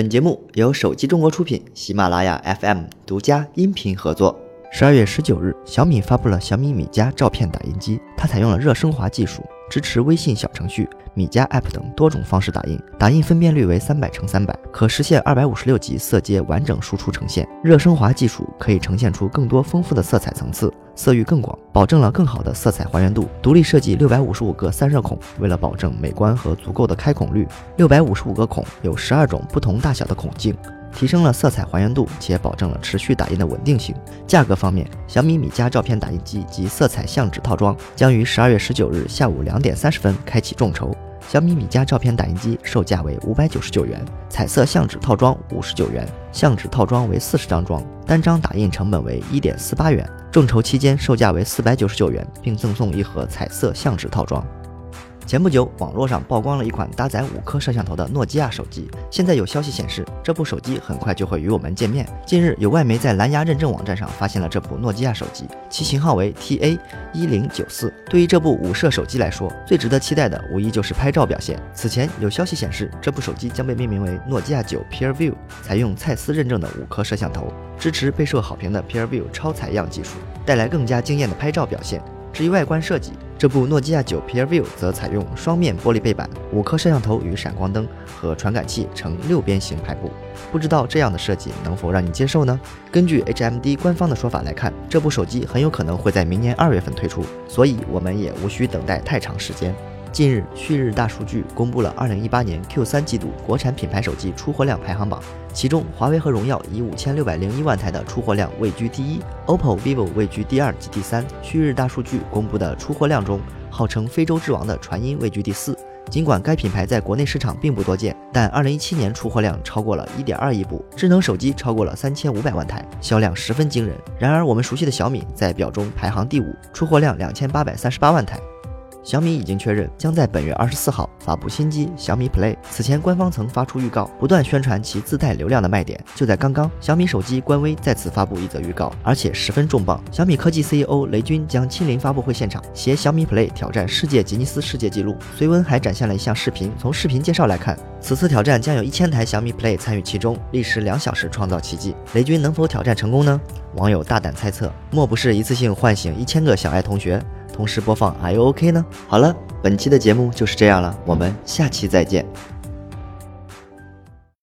本节目由手机中国出品，喜马拉雅 FM 独家音频合作。十二月十九日，小米发布了小米米家照片打印机，它采用了热升华技术，支持微信小程序、米家 App 等多种方式打印，打印分辨率为三百乘三百，可实现二百五十六级色阶完整输出呈现。热升华技术可以呈现出更多丰富的色彩层次。色域更广，保证了更好的色彩还原度。独立设计六百五十五个散热孔，为了保证美观和足够的开孔率，六百五十五个孔有十二种不同大小的孔径，提升了色彩还原度，且保证了持续打印的稳定性。价格方面，小米米家照片打印机及色彩相纸套装将于十二月十九日下午两点三十分开启众筹。小米米家照片打印机售价为五百九十九元，彩色相纸套装五十九元，相纸套装为四十张装，单张打印成本为一点四八元。众筹期间售价为四百九十九元，并赠送一盒彩色相纸套装。前不久，网络上曝光了一款搭载五颗摄像头的诺基亚手机。现在有消息显示，这部手机很快就会与我们见面。近日，有外媒在蓝牙认证网站上发现了这部诺基亚手机，其型号为 TA 一零九四。对于这部五摄手机来说，最值得期待的无疑就是拍照表现。此前有消息显示，这部手机将被命名为诺基亚九 PureView，采用蔡司认证的五颗摄像头，支持备受好评的 PureView 超采样技术，带来更加惊艳的拍照表现。至于外观设计，这部诺基亚九 PureView 则采用双面玻璃背板，五颗摄像头与闪光灯和传感器呈六边形排布。不知道这样的设计能否让你接受呢？根据 HMD 官方的说法来看，这部手机很有可能会在明年二月份推出，所以我们也无需等待太长时间。近日，旭日大数据公布了2018年 Q3 季度国产品牌手机出货量排行榜，其中华为和荣耀以5601万台的出货量位居第一，OPPO、vivo 位居第二及第三。旭日大数据公布的出货量中，号称非洲之王的传音位居第四。尽管该品牌在国内市场并不多见，但2017年出货量超过了1.2亿部，智能手机超过了3500万台，销量十分惊人。然而，我们熟悉的小米在表中排行第五，出货量2838万台。小米已经确认将在本月二十四号发布新机小米 Play。此前，官方曾发出预告，不断宣传其自带流量的卖点。就在刚刚，小米手机官微再次发布一则预告，而且十分重磅。小米科技 CEO 雷军将亲临发布会现场，携小米 Play 挑战世界吉尼斯世界纪录。随文还展现了一项视频。从视频介绍来看，此次挑战将有一千台小米 Play 参与其中，历时两小时创造奇迹。雷军能否挑战成功呢？网友大胆猜测，莫不是一次性唤醒一千个小爱同学？同时播放，Are you OK 呢？好了，本期的节目就是这样了，我们下期再见。